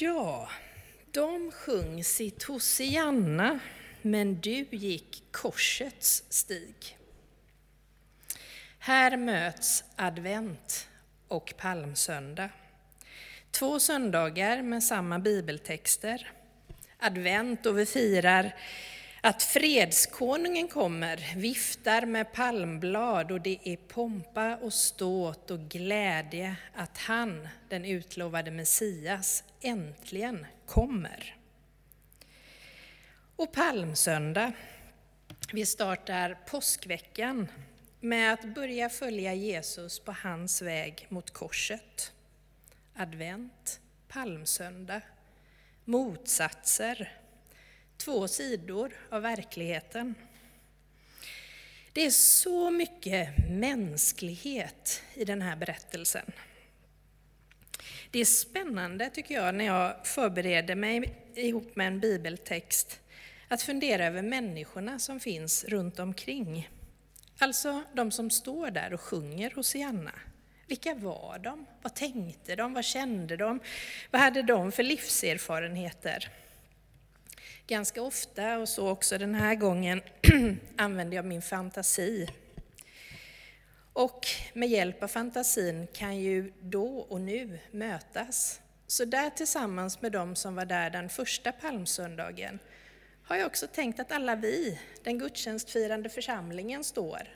Ja, de sjöng sitt Hosianna, men du gick korsets stig. Här möts advent och palmsöndag. Två söndagar med samma bibeltexter. Advent och vi firar att fredskonungen kommer, viftar med palmblad och det är pompa och ståt och glädje att han, den utlovade Messias, äntligen kommer. Och palmsöndag, vi startar påskveckan med att börja följa Jesus på hans väg mot korset. Advent, palmsöndag, motsatser, två sidor av verkligheten. Det är så mycket mänsklighet i den här berättelsen. Det är spännande tycker jag när jag förbereder mig ihop med en bibeltext att fundera över människorna som finns runt omkring. Alltså de som står där och sjunger Hosianna. Vilka var de? Vad tänkte de? Vad kände de? Vad hade de för livserfarenheter? Ganska ofta, och så också den här gången, använder jag min fantasi. Och med hjälp av fantasin kan ju då och nu mötas. Så där tillsammans med de som var där den första palmsöndagen har jag också tänkt att alla vi, den gudstjänstfirande församlingen, står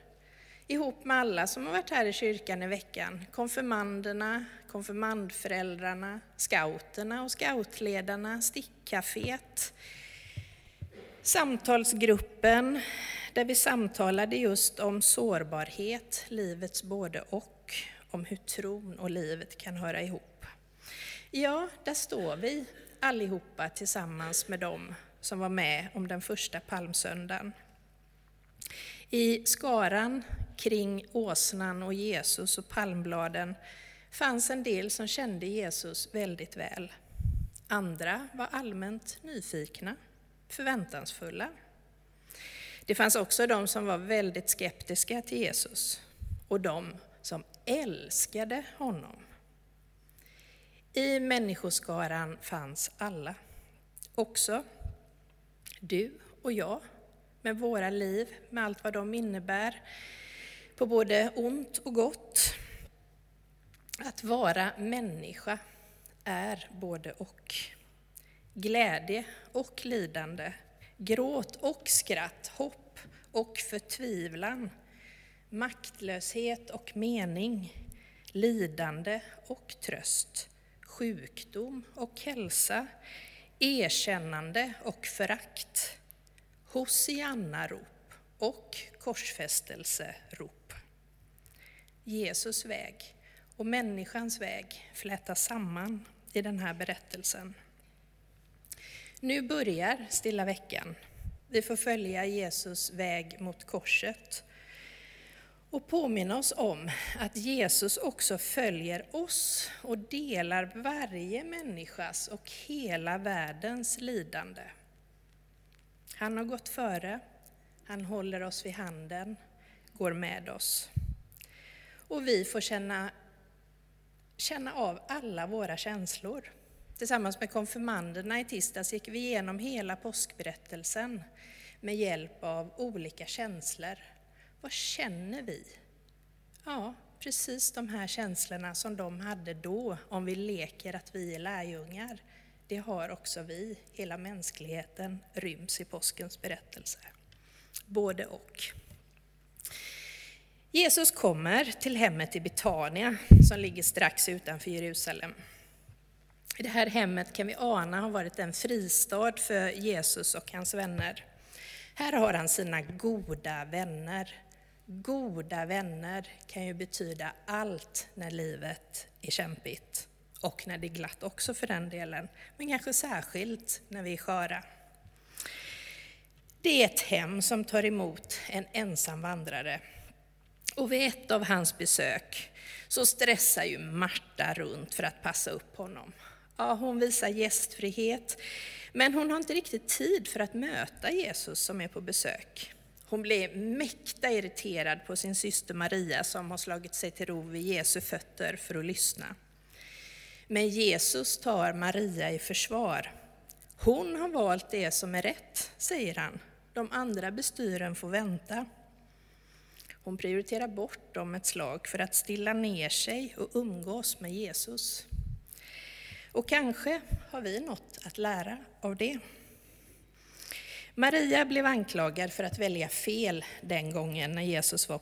ihop med alla som har varit här i kyrkan i veckan. Konfirmanderna, konfirmandföräldrarna, scouterna och scoutledarna, stickcaféet, samtalsgruppen där vi samtalade just om sårbarhet, livets både och, om hur tron och livet kan höra ihop. Ja, där står vi allihopa tillsammans med dem som var med om den första palmsöndagen. I skaran kring åsnan och Jesus och palmbladen fanns en del som kände Jesus väldigt väl. Andra var allmänt nyfikna, förväntansfulla. Det fanns också de som var väldigt skeptiska till Jesus och de som älskade honom. I människoskaran fanns alla, också du och jag med våra liv, med allt vad de innebär, på både ont och gott. Att vara människa är både och. Glädje och lidande, gråt och skratt, hopp och förtvivlan, maktlöshet och mening, lidande och tröst, sjukdom och hälsa, erkännande och förakt, Hosianna-rop och korsfästelserop. Jesus väg och människans väg flätas samman i den här berättelsen. Nu börjar stilla veckan. Vi får följa Jesus väg mot korset och påminna oss om att Jesus också följer oss och delar varje människas och hela världens lidande. Han har gått före, han håller oss vid handen, går med oss. Och vi får känna, känna av alla våra känslor. Tillsammans med konfirmanderna i tisdags gick vi igenom hela påskberättelsen med hjälp av olika känslor. Vad känner vi? Ja, precis de här känslorna som de hade då, om vi leker att vi är lärjungar det har också vi, hela mänskligheten, ryms i påskens berättelse. Både och. Jesus kommer till hemmet i Betania som ligger strax utanför Jerusalem. Det här hemmet kan vi ana har varit en fristad för Jesus och hans vänner. Här har han sina goda vänner. Goda vänner kan ju betyda allt när livet är kämpigt och när det är glatt också för den delen, men kanske särskilt när vi är sköra. Det är ett hem som tar emot en ensam vandrare. Och vid ett av hans besök så stressar ju Marta runt för att passa upp honom. Ja, hon visar gästfrihet, men hon har inte riktigt tid för att möta Jesus som är på besök. Hon blir mäkta irriterad på sin syster Maria som har slagit sig till ro vid Jesu fötter för att lyssna. Men Jesus tar Maria i försvar. Hon har valt det som är rätt, säger han. De andra bestyren får vänta. Hon prioriterar bort dem ett slag för att stilla ner sig och umgås med Jesus. Och kanske har vi något att lära av det. Maria blev anklagad för att välja fel den gången när Jesus var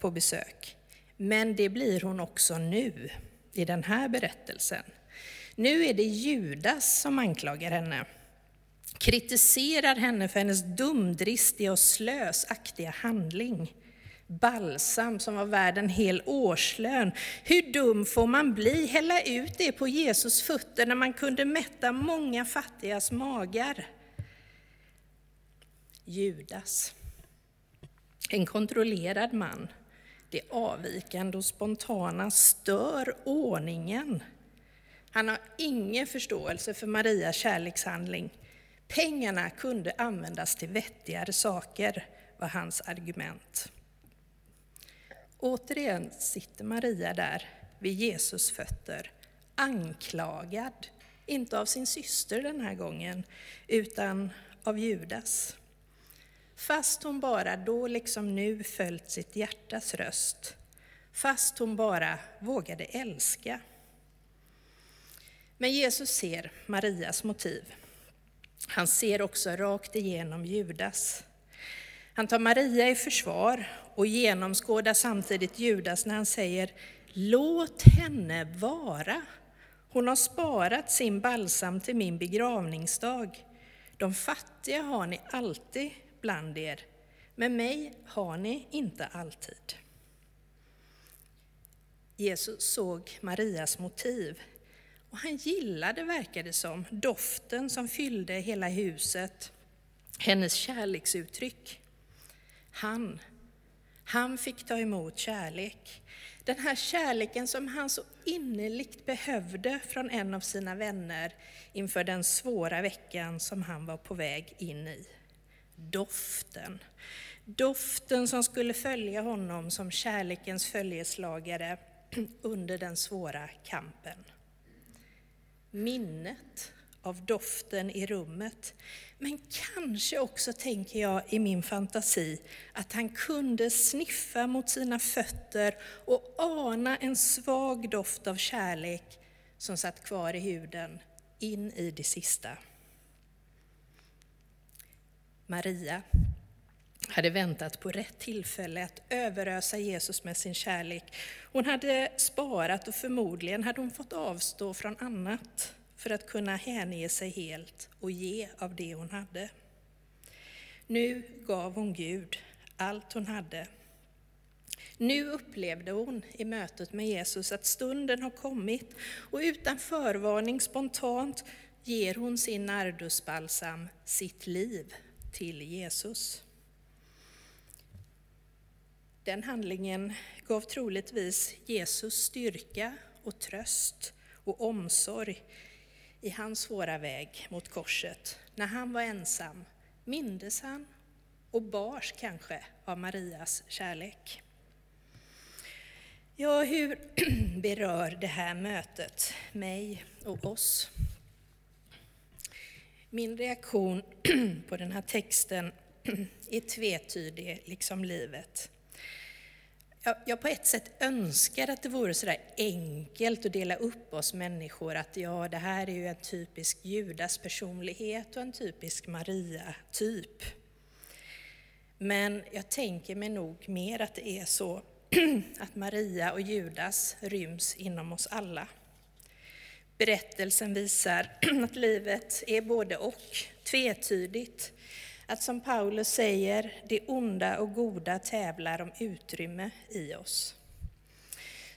på besök. Men det blir hon också nu, i den här berättelsen. Nu är det Judas som anklagar henne, kritiserar henne för hennes dumdristiga och slösaktiga handling. Balsam som var värd en hel årslön. Hur dum får man bli? Hälla ut det på Jesus fötter när man kunde mätta många fattigas magar. Judas. En kontrollerad man. Det avvikande och spontana stör ordningen. Han har ingen förståelse för Marias kärlekshandling. Pengarna kunde användas till vettigare saker, var hans argument. Återigen sitter Maria där vid Jesus fötter, anklagad, inte av sin syster den här gången, utan av Judas. Fast hon bara då liksom nu följt sitt hjärtas röst, fast hon bara vågade älska. Men Jesus ser Marias motiv. Han ser också rakt igenom Judas. Han tar Maria i försvar och genomskådar samtidigt Judas när han säger Låt henne vara. Hon har sparat sin balsam till min begravningsdag. De fattiga har ni alltid bland er, men mig har ni inte alltid. Jesus såg Marias motiv och han gillade, verkade som, doften som fyllde hela huset, hennes kärleksuttryck. Han, han fick ta emot kärlek. Den här kärleken som han så innerligt behövde från en av sina vänner inför den svåra veckan som han var på väg in i. Doften. Doften som skulle följa honom som kärlekens följeslagare under den svåra kampen. Minnet av doften i rummet. Men kanske också, tänker jag i min fantasi, att han kunde sniffa mot sina fötter och ana en svag doft av kärlek som satt kvar i huden in i det sista. Maria hade väntat på rätt tillfälle att överösa Jesus med sin kärlek. Hon hade sparat och förmodligen hade hon fått avstå från annat för att kunna hänge sig helt och ge av det hon hade. Nu gav hon Gud allt hon hade. Nu upplevde hon i mötet med Jesus att stunden har kommit och utan förvarning spontant ger hon sin nardusbalsam, sitt liv, till Jesus. Den handlingen gav troligtvis Jesus styrka och tröst och omsorg i hans svåra väg mot korset. När han var ensam mindes han och bars kanske av Marias kärlek. Ja, hur berör det här mötet mig och oss? Min reaktion på den här texten är tvetydig, liksom livet. Jag, jag på ett sätt önskar att det vore så där enkelt att dela upp oss människor, att ja, det här är ju en typisk Judas personlighet och en typisk Maria-typ. Men jag tänker mig nog mer att det är så att Maria och Judas ryms inom oss alla. Berättelsen visar att livet är både och, tvetydigt. Att som Paulus säger, det onda och goda tävlar om utrymme i oss.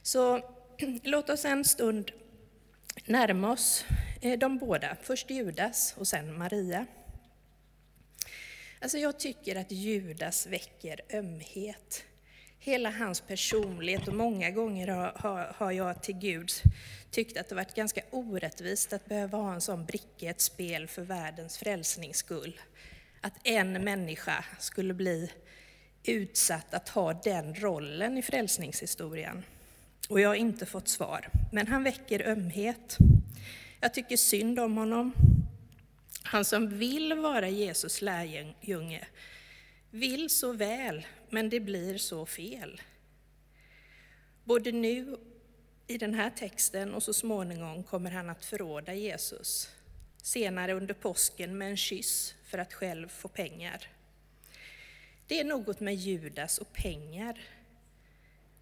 Så låt oss en stund närma oss eh, de båda, först Judas och sen Maria. Alltså jag tycker att Judas väcker ömhet. Hela hans personlighet och många gånger har, har, har jag till Gud tyckt att det varit ganska orättvist att behöva ha en sån bricka i ett spel för världens frälsnings skull. Att en människa skulle bli utsatt att ha den rollen i frälsningshistorien. och jag har inte fått svar. Men han väcker ömhet. Jag tycker synd om honom. Han som vill vara Jesus lärjunge vill så väl, men det blir så fel. Både nu i den här texten och så småningom kommer han att förråda Jesus. Senare under påsken med en kyss för att själv få pengar. Det är något med Judas och pengar.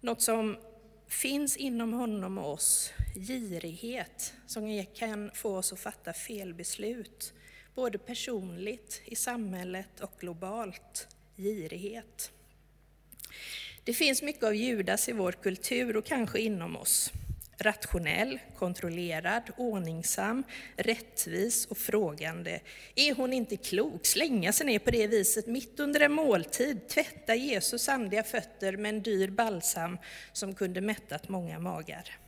Något som finns inom honom och oss, girighet, som kan få oss att fatta fel beslut, både personligt, i samhället och globalt. Girighet. Det finns mycket av Judas i vår kultur och kanske inom oss. Rationell, kontrollerad, ordningsam, rättvis och frågande. Är hon inte klok? Slänga sig ner på det viset mitt under en måltid, tvätta Jesus sandiga fötter med en dyr balsam som kunde mättat många magar.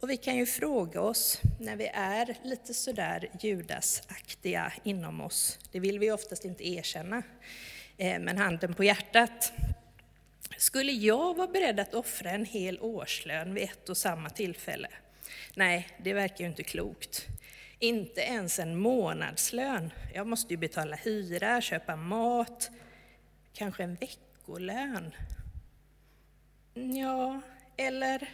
Och vi kan ju fråga oss, när vi är lite sådär Judasaktiga inom oss, det vill vi oftast inte erkänna, eh, men handen på hjärtat, skulle jag vara beredd att offra en hel årslön vid ett och samma tillfälle? Nej, det verkar ju inte klokt. Inte ens en månadslön. Jag måste ju betala hyra, köpa mat, kanske en veckolön. Ja, eller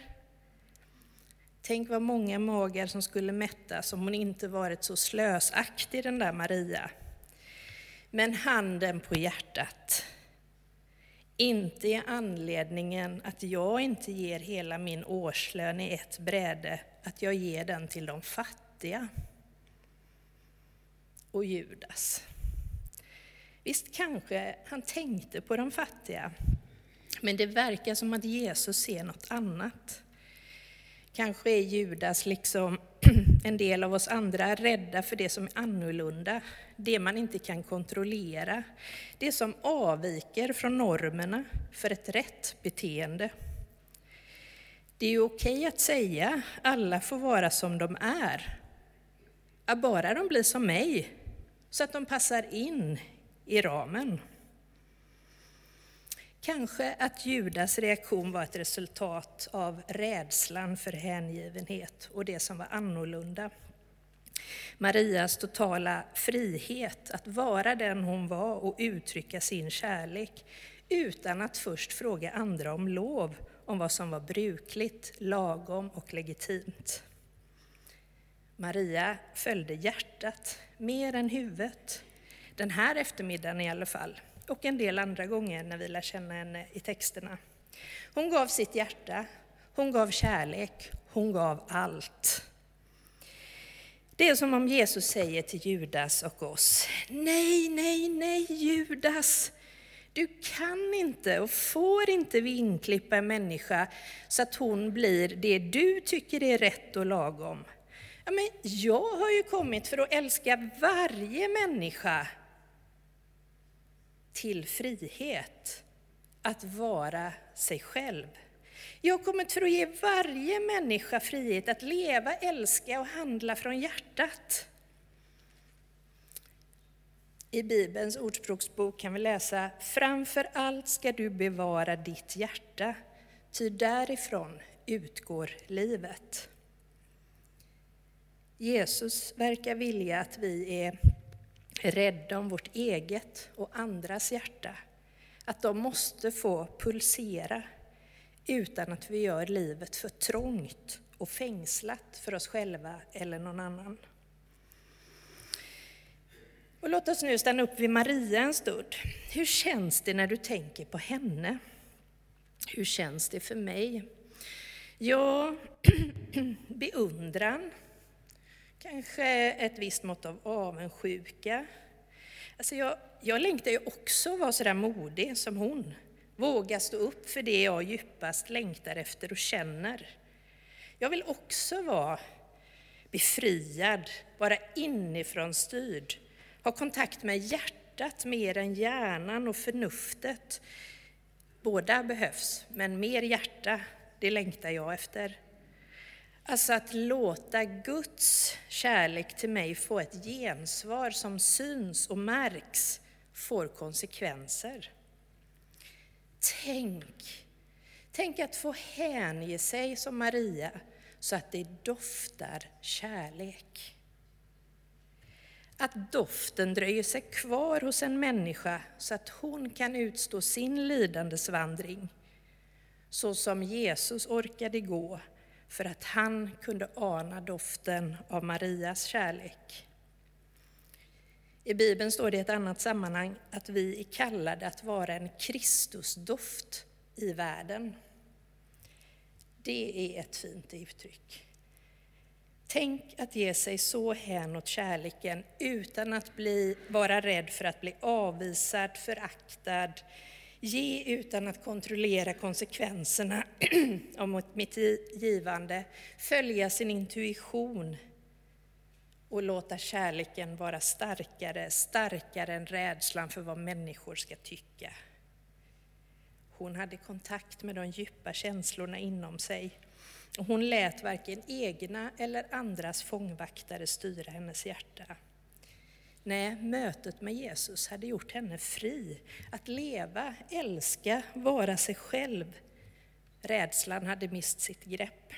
Tänk vad många magar som skulle mättas om hon inte varit så slösaktig, den där Maria. Men handen på hjärtat. Inte är anledningen att jag inte ger hela min årslön i ett bräde, att jag ger den till de fattiga. Och Judas. Visst kanske han tänkte på de fattiga, men det verkar som att Jesus ser något annat. Kanske är Judas, liksom en del av oss andra, är rädda för det som är annorlunda, det man inte kan kontrollera, det som avviker från normerna för ett rätt beteende. Det är okej att säga alla får vara som de är, bara de blir som mig, så att de passar in i ramen. Kanske att Judas reaktion var ett resultat av rädslan för hängivenhet och det som var annorlunda. Marias totala frihet att vara den hon var och uttrycka sin kärlek utan att först fråga andra om lov om vad som var brukligt, lagom och legitimt. Maria följde hjärtat mer än huvudet, den här eftermiddagen i alla fall och en del andra gånger när vi lär känna henne i texterna. Hon gav sitt hjärta, hon gav kärlek, hon gav allt. Det är som om Jesus säger till Judas och oss, nej, nej, nej Judas, du kan inte och får inte vinklippa en människa så att hon blir det du tycker är rätt och lagom. Ja, men jag har ju kommit för att älska varje människa till frihet, att vara sig själv. Jag har kommit för att ge varje människa frihet att leva, älska och handla från hjärtat. I Bibelns ordspråksbok kan vi läsa Framför allt ska du bevara ditt hjärta, ty därifrån utgår livet. Jesus verkar vilja att vi är rädda om vårt eget och andras hjärta. Att de måste få pulsera utan att vi gör livet för trångt och fängslat för oss själva eller någon annan. Och låt oss nu stanna upp vid Maria en stund. Hur känns det när du tänker på henne? Hur känns det för mig? Ja, beundran, Kanske ett visst mått av avundsjuka. Alltså jag, jag längtar ju också att vara så där modig som hon. Våga stå upp för det jag djupast längtar efter och känner. Jag vill också vara befriad, vara inifrån styrd, ha kontakt med hjärtat mer än hjärnan och förnuftet. Båda behövs, men mer hjärta, det längtar jag efter. Alltså att låta Guds kärlek till mig få ett gensvar som syns och märks, får konsekvenser. Tänk, Tänk att få hänge sig som Maria så att det doftar kärlek. Att doften dröjer sig kvar hos en människa så att hon kan utstå sin lidandesvandring så som Jesus orkade gå för att han kunde ana doften av Marias kärlek. I Bibeln står det i ett annat sammanhang att vi är kallade att vara en Kristusdoft i världen. Det är ett fint uttryck. Tänk att ge sig så hän åt kärleken utan att bli, vara rädd för att bli avvisad, föraktad. Ge utan att kontrollera konsekvenserna av mitt givande. Följa sin intuition och låta kärleken vara starkare, starkare än rädslan för vad människor ska tycka. Hon hade kontakt med de djupa känslorna inom sig. Hon lät varken egna eller andras fångvaktare styra hennes hjärta. Nej, mötet med Jesus hade gjort henne fri att leva, älska, vara sig själv. Rädslan hade mist sitt grepp.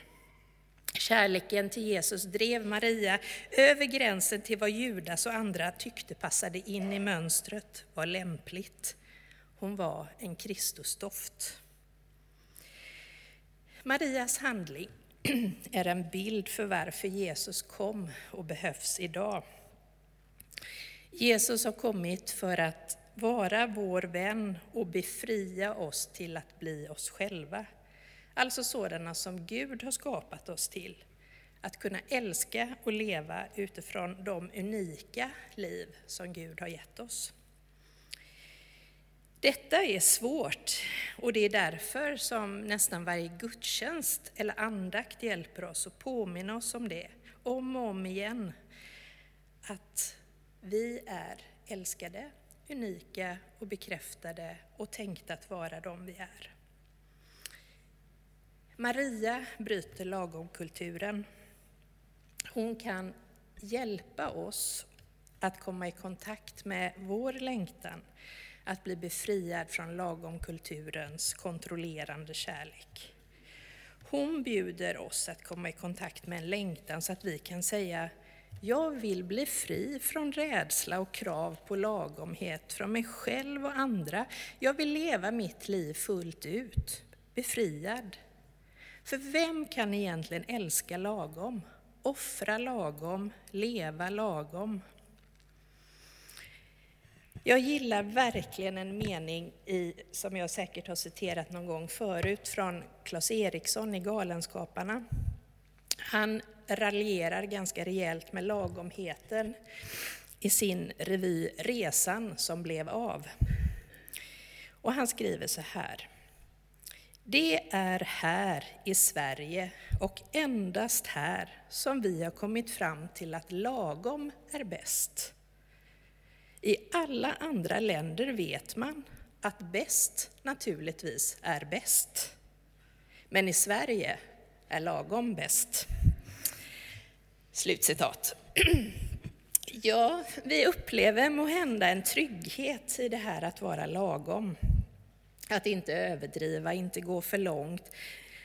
Kärleken till Jesus drev Maria över gränsen till vad Judas och andra tyckte passade in i mönstret, var lämpligt. Hon var en Kristusdoft. Marias handling är en bild för varför Jesus kom och behövs idag. Jesus har kommit för att vara vår vän och befria oss till att bli oss själva. Alltså sådana som Gud har skapat oss till. Att kunna älska och leva utifrån de unika liv som Gud har gett oss. Detta är svårt och det är därför som nästan varje gudstjänst eller andakt hjälper oss och påminner oss om det, om och om igen. Att vi är älskade, unika och bekräftade och tänkta att vara de vi är. Maria bryter lagomkulturen. Hon kan hjälpa oss att komma i kontakt med vår längtan att bli befriad från lagomkulturens kontrollerande kärlek. Hon bjuder oss att komma i kontakt med en längtan så att vi kan säga jag vill bli fri från rädsla och krav på lagomhet från mig själv och andra. Jag vill leva mitt liv fullt ut, befriad. För vem kan egentligen älska lagom, offra lagom, leva lagom? Jag gillar verkligen en mening i, som jag säkert har citerat någon gång förut från Claes Eriksson i Galenskaparna. Han raljerar ganska rejält med lagomheten i sin revy Resan som blev av. Och han skriver så här. Det är här i Sverige och endast här som vi har kommit fram till att lagom är bäst. I alla andra länder vet man att bäst naturligtvis är bäst. Men i Sverige är lagom bäst. Slutcitat. Ja, vi upplever må hända en trygghet i det här att vara lagom. Att inte överdriva, inte gå för långt,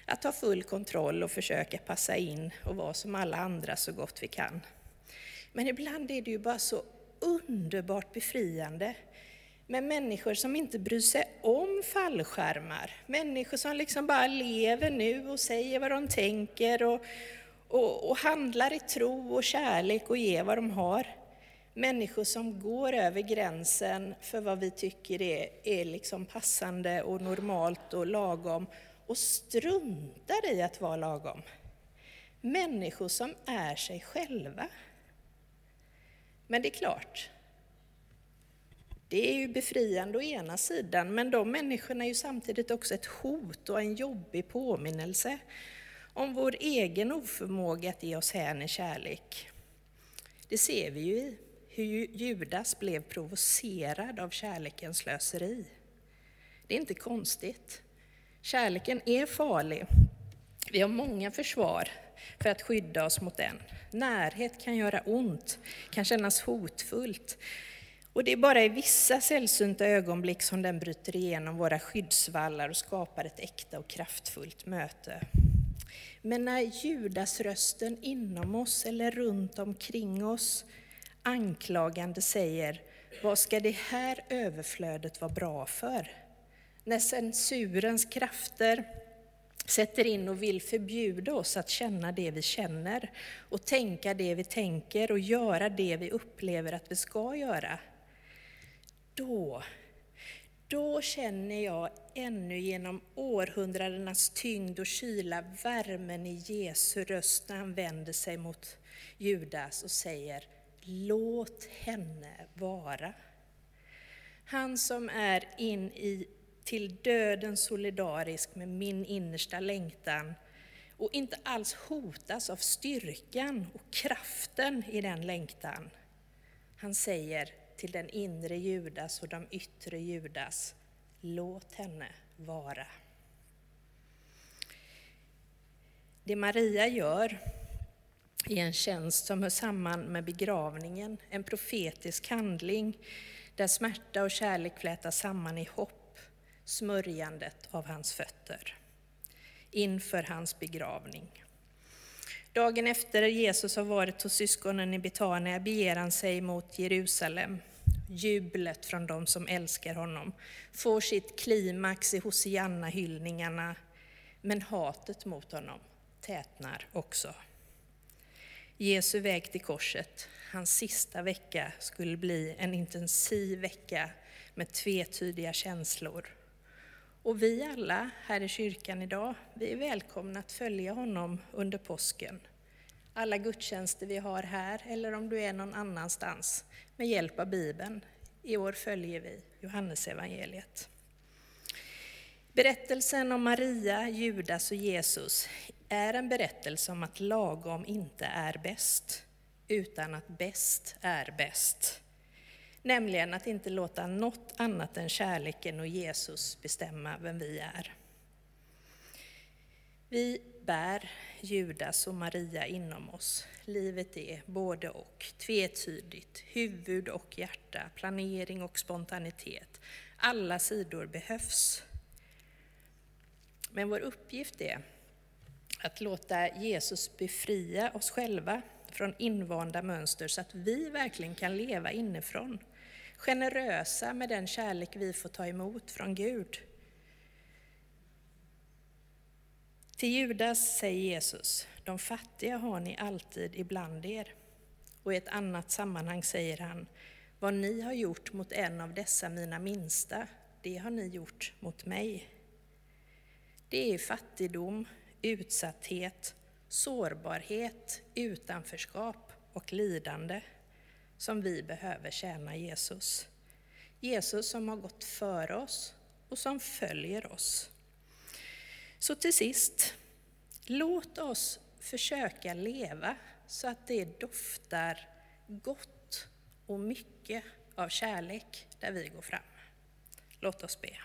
att ha full kontroll och försöka passa in och vara som alla andra så gott vi kan. Men ibland är det ju bara så underbart befriande med människor som inte bryr sig om fallskärmar. Människor som liksom bara lever nu och säger vad de tänker och, och, och handlar i tro och kärlek och ger vad de har. Människor som går över gränsen för vad vi tycker är, är liksom passande och normalt och lagom och struntar i att vara lagom. Människor som är sig själva. Men det är klart, det är ju befriande å ena sidan, men de människorna är ju samtidigt också ett hot och en jobbig påminnelse om vår egen oförmåga att ge oss hän i kärlek. Det ser vi ju i hur Judas blev provocerad av kärlekens slöseri. Det är inte konstigt. Kärleken är farlig. Vi har många försvar för att skydda oss mot den. Närhet kan göra ont, kan kännas hotfullt. Och det är bara i vissa sällsynta ögonblick som den bryter igenom våra skyddsvallar och skapar ett äkta och kraftfullt möte. Men när Judasrösten inom oss eller runt omkring oss anklagande säger vad ska det här överflödet vara bra för? När censurens krafter sätter in och vill förbjuda oss att känna det vi känner och tänka det vi tänker och göra det vi upplever att vi ska göra. Då, då känner jag ännu genom århundradenas tyngd och kyla värmen i Jesu röst när han vänder sig mot Judas och säger Låt henne vara. Han som är in i, till döden solidarisk med min innersta längtan och inte alls hotas av styrkan och kraften i den längtan. Han säger till den inre Judas och de yttre Judas, låt henne vara. Det Maria gör i en tjänst som hör samman med begravningen, en profetisk handling där smärta och kärlek flätas samman i hopp, smörjandet av hans fötter inför hans begravning. Dagen efter Jesus har varit hos syskonen i Betania beger han sig mot Jerusalem. Jublet från de som älskar honom får sitt klimax i Hosianna-hyllningarna, men hatet mot honom tätnar också. Jesu väg till korset, hans sista vecka, skulle bli en intensiv vecka med tvetydiga känslor. Och vi alla här i kyrkan idag, vi är välkomna att följa honom under påsken. Alla gudstjänster vi har här, eller om du är någon annanstans, med hjälp av Bibeln. I år följer vi Johannesevangeliet. Berättelsen om Maria, Judas och Jesus är en berättelse om att lagom inte är bäst, utan att bäst är bäst. Nämligen att inte låta något annat än kärleken och Jesus bestämma vem vi är. Vi bär Judas och Maria inom oss. Livet är både och, tvetydigt, huvud och hjärta, planering och spontanitet. Alla sidor behövs. Men vår uppgift är att låta Jesus befria oss själva från invanda mönster så att vi verkligen kan leva inifrån. Generösa med den kärlek vi får ta emot från Gud. Till Judas säger Jesus, de fattiga har ni alltid ibland er. Och i ett annat sammanhang säger han, vad ni har gjort mot en av dessa mina minsta, det har ni gjort mot mig. Det är fattigdom, utsatthet, sårbarhet, utanförskap och lidande som vi behöver tjäna Jesus. Jesus som har gått före oss och som följer oss. Så till sist, låt oss försöka leva så att det doftar gott och mycket av kärlek där vi går fram. Låt oss be.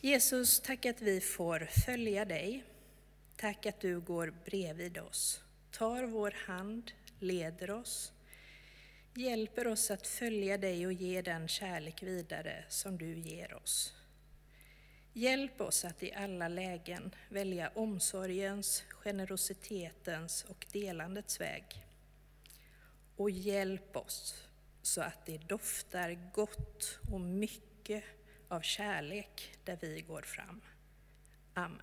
Jesus, tack att vi får följa dig. Tack att du går bredvid oss, tar vår hand, leder oss, hjälper oss att följa dig och ge den kärlek vidare som du ger oss. Hjälp oss att i alla lägen välja omsorgens, generositetens och delandets väg. Och hjälp oss så att det doftar gott och mycket av kärlek där vi går fram. Amen.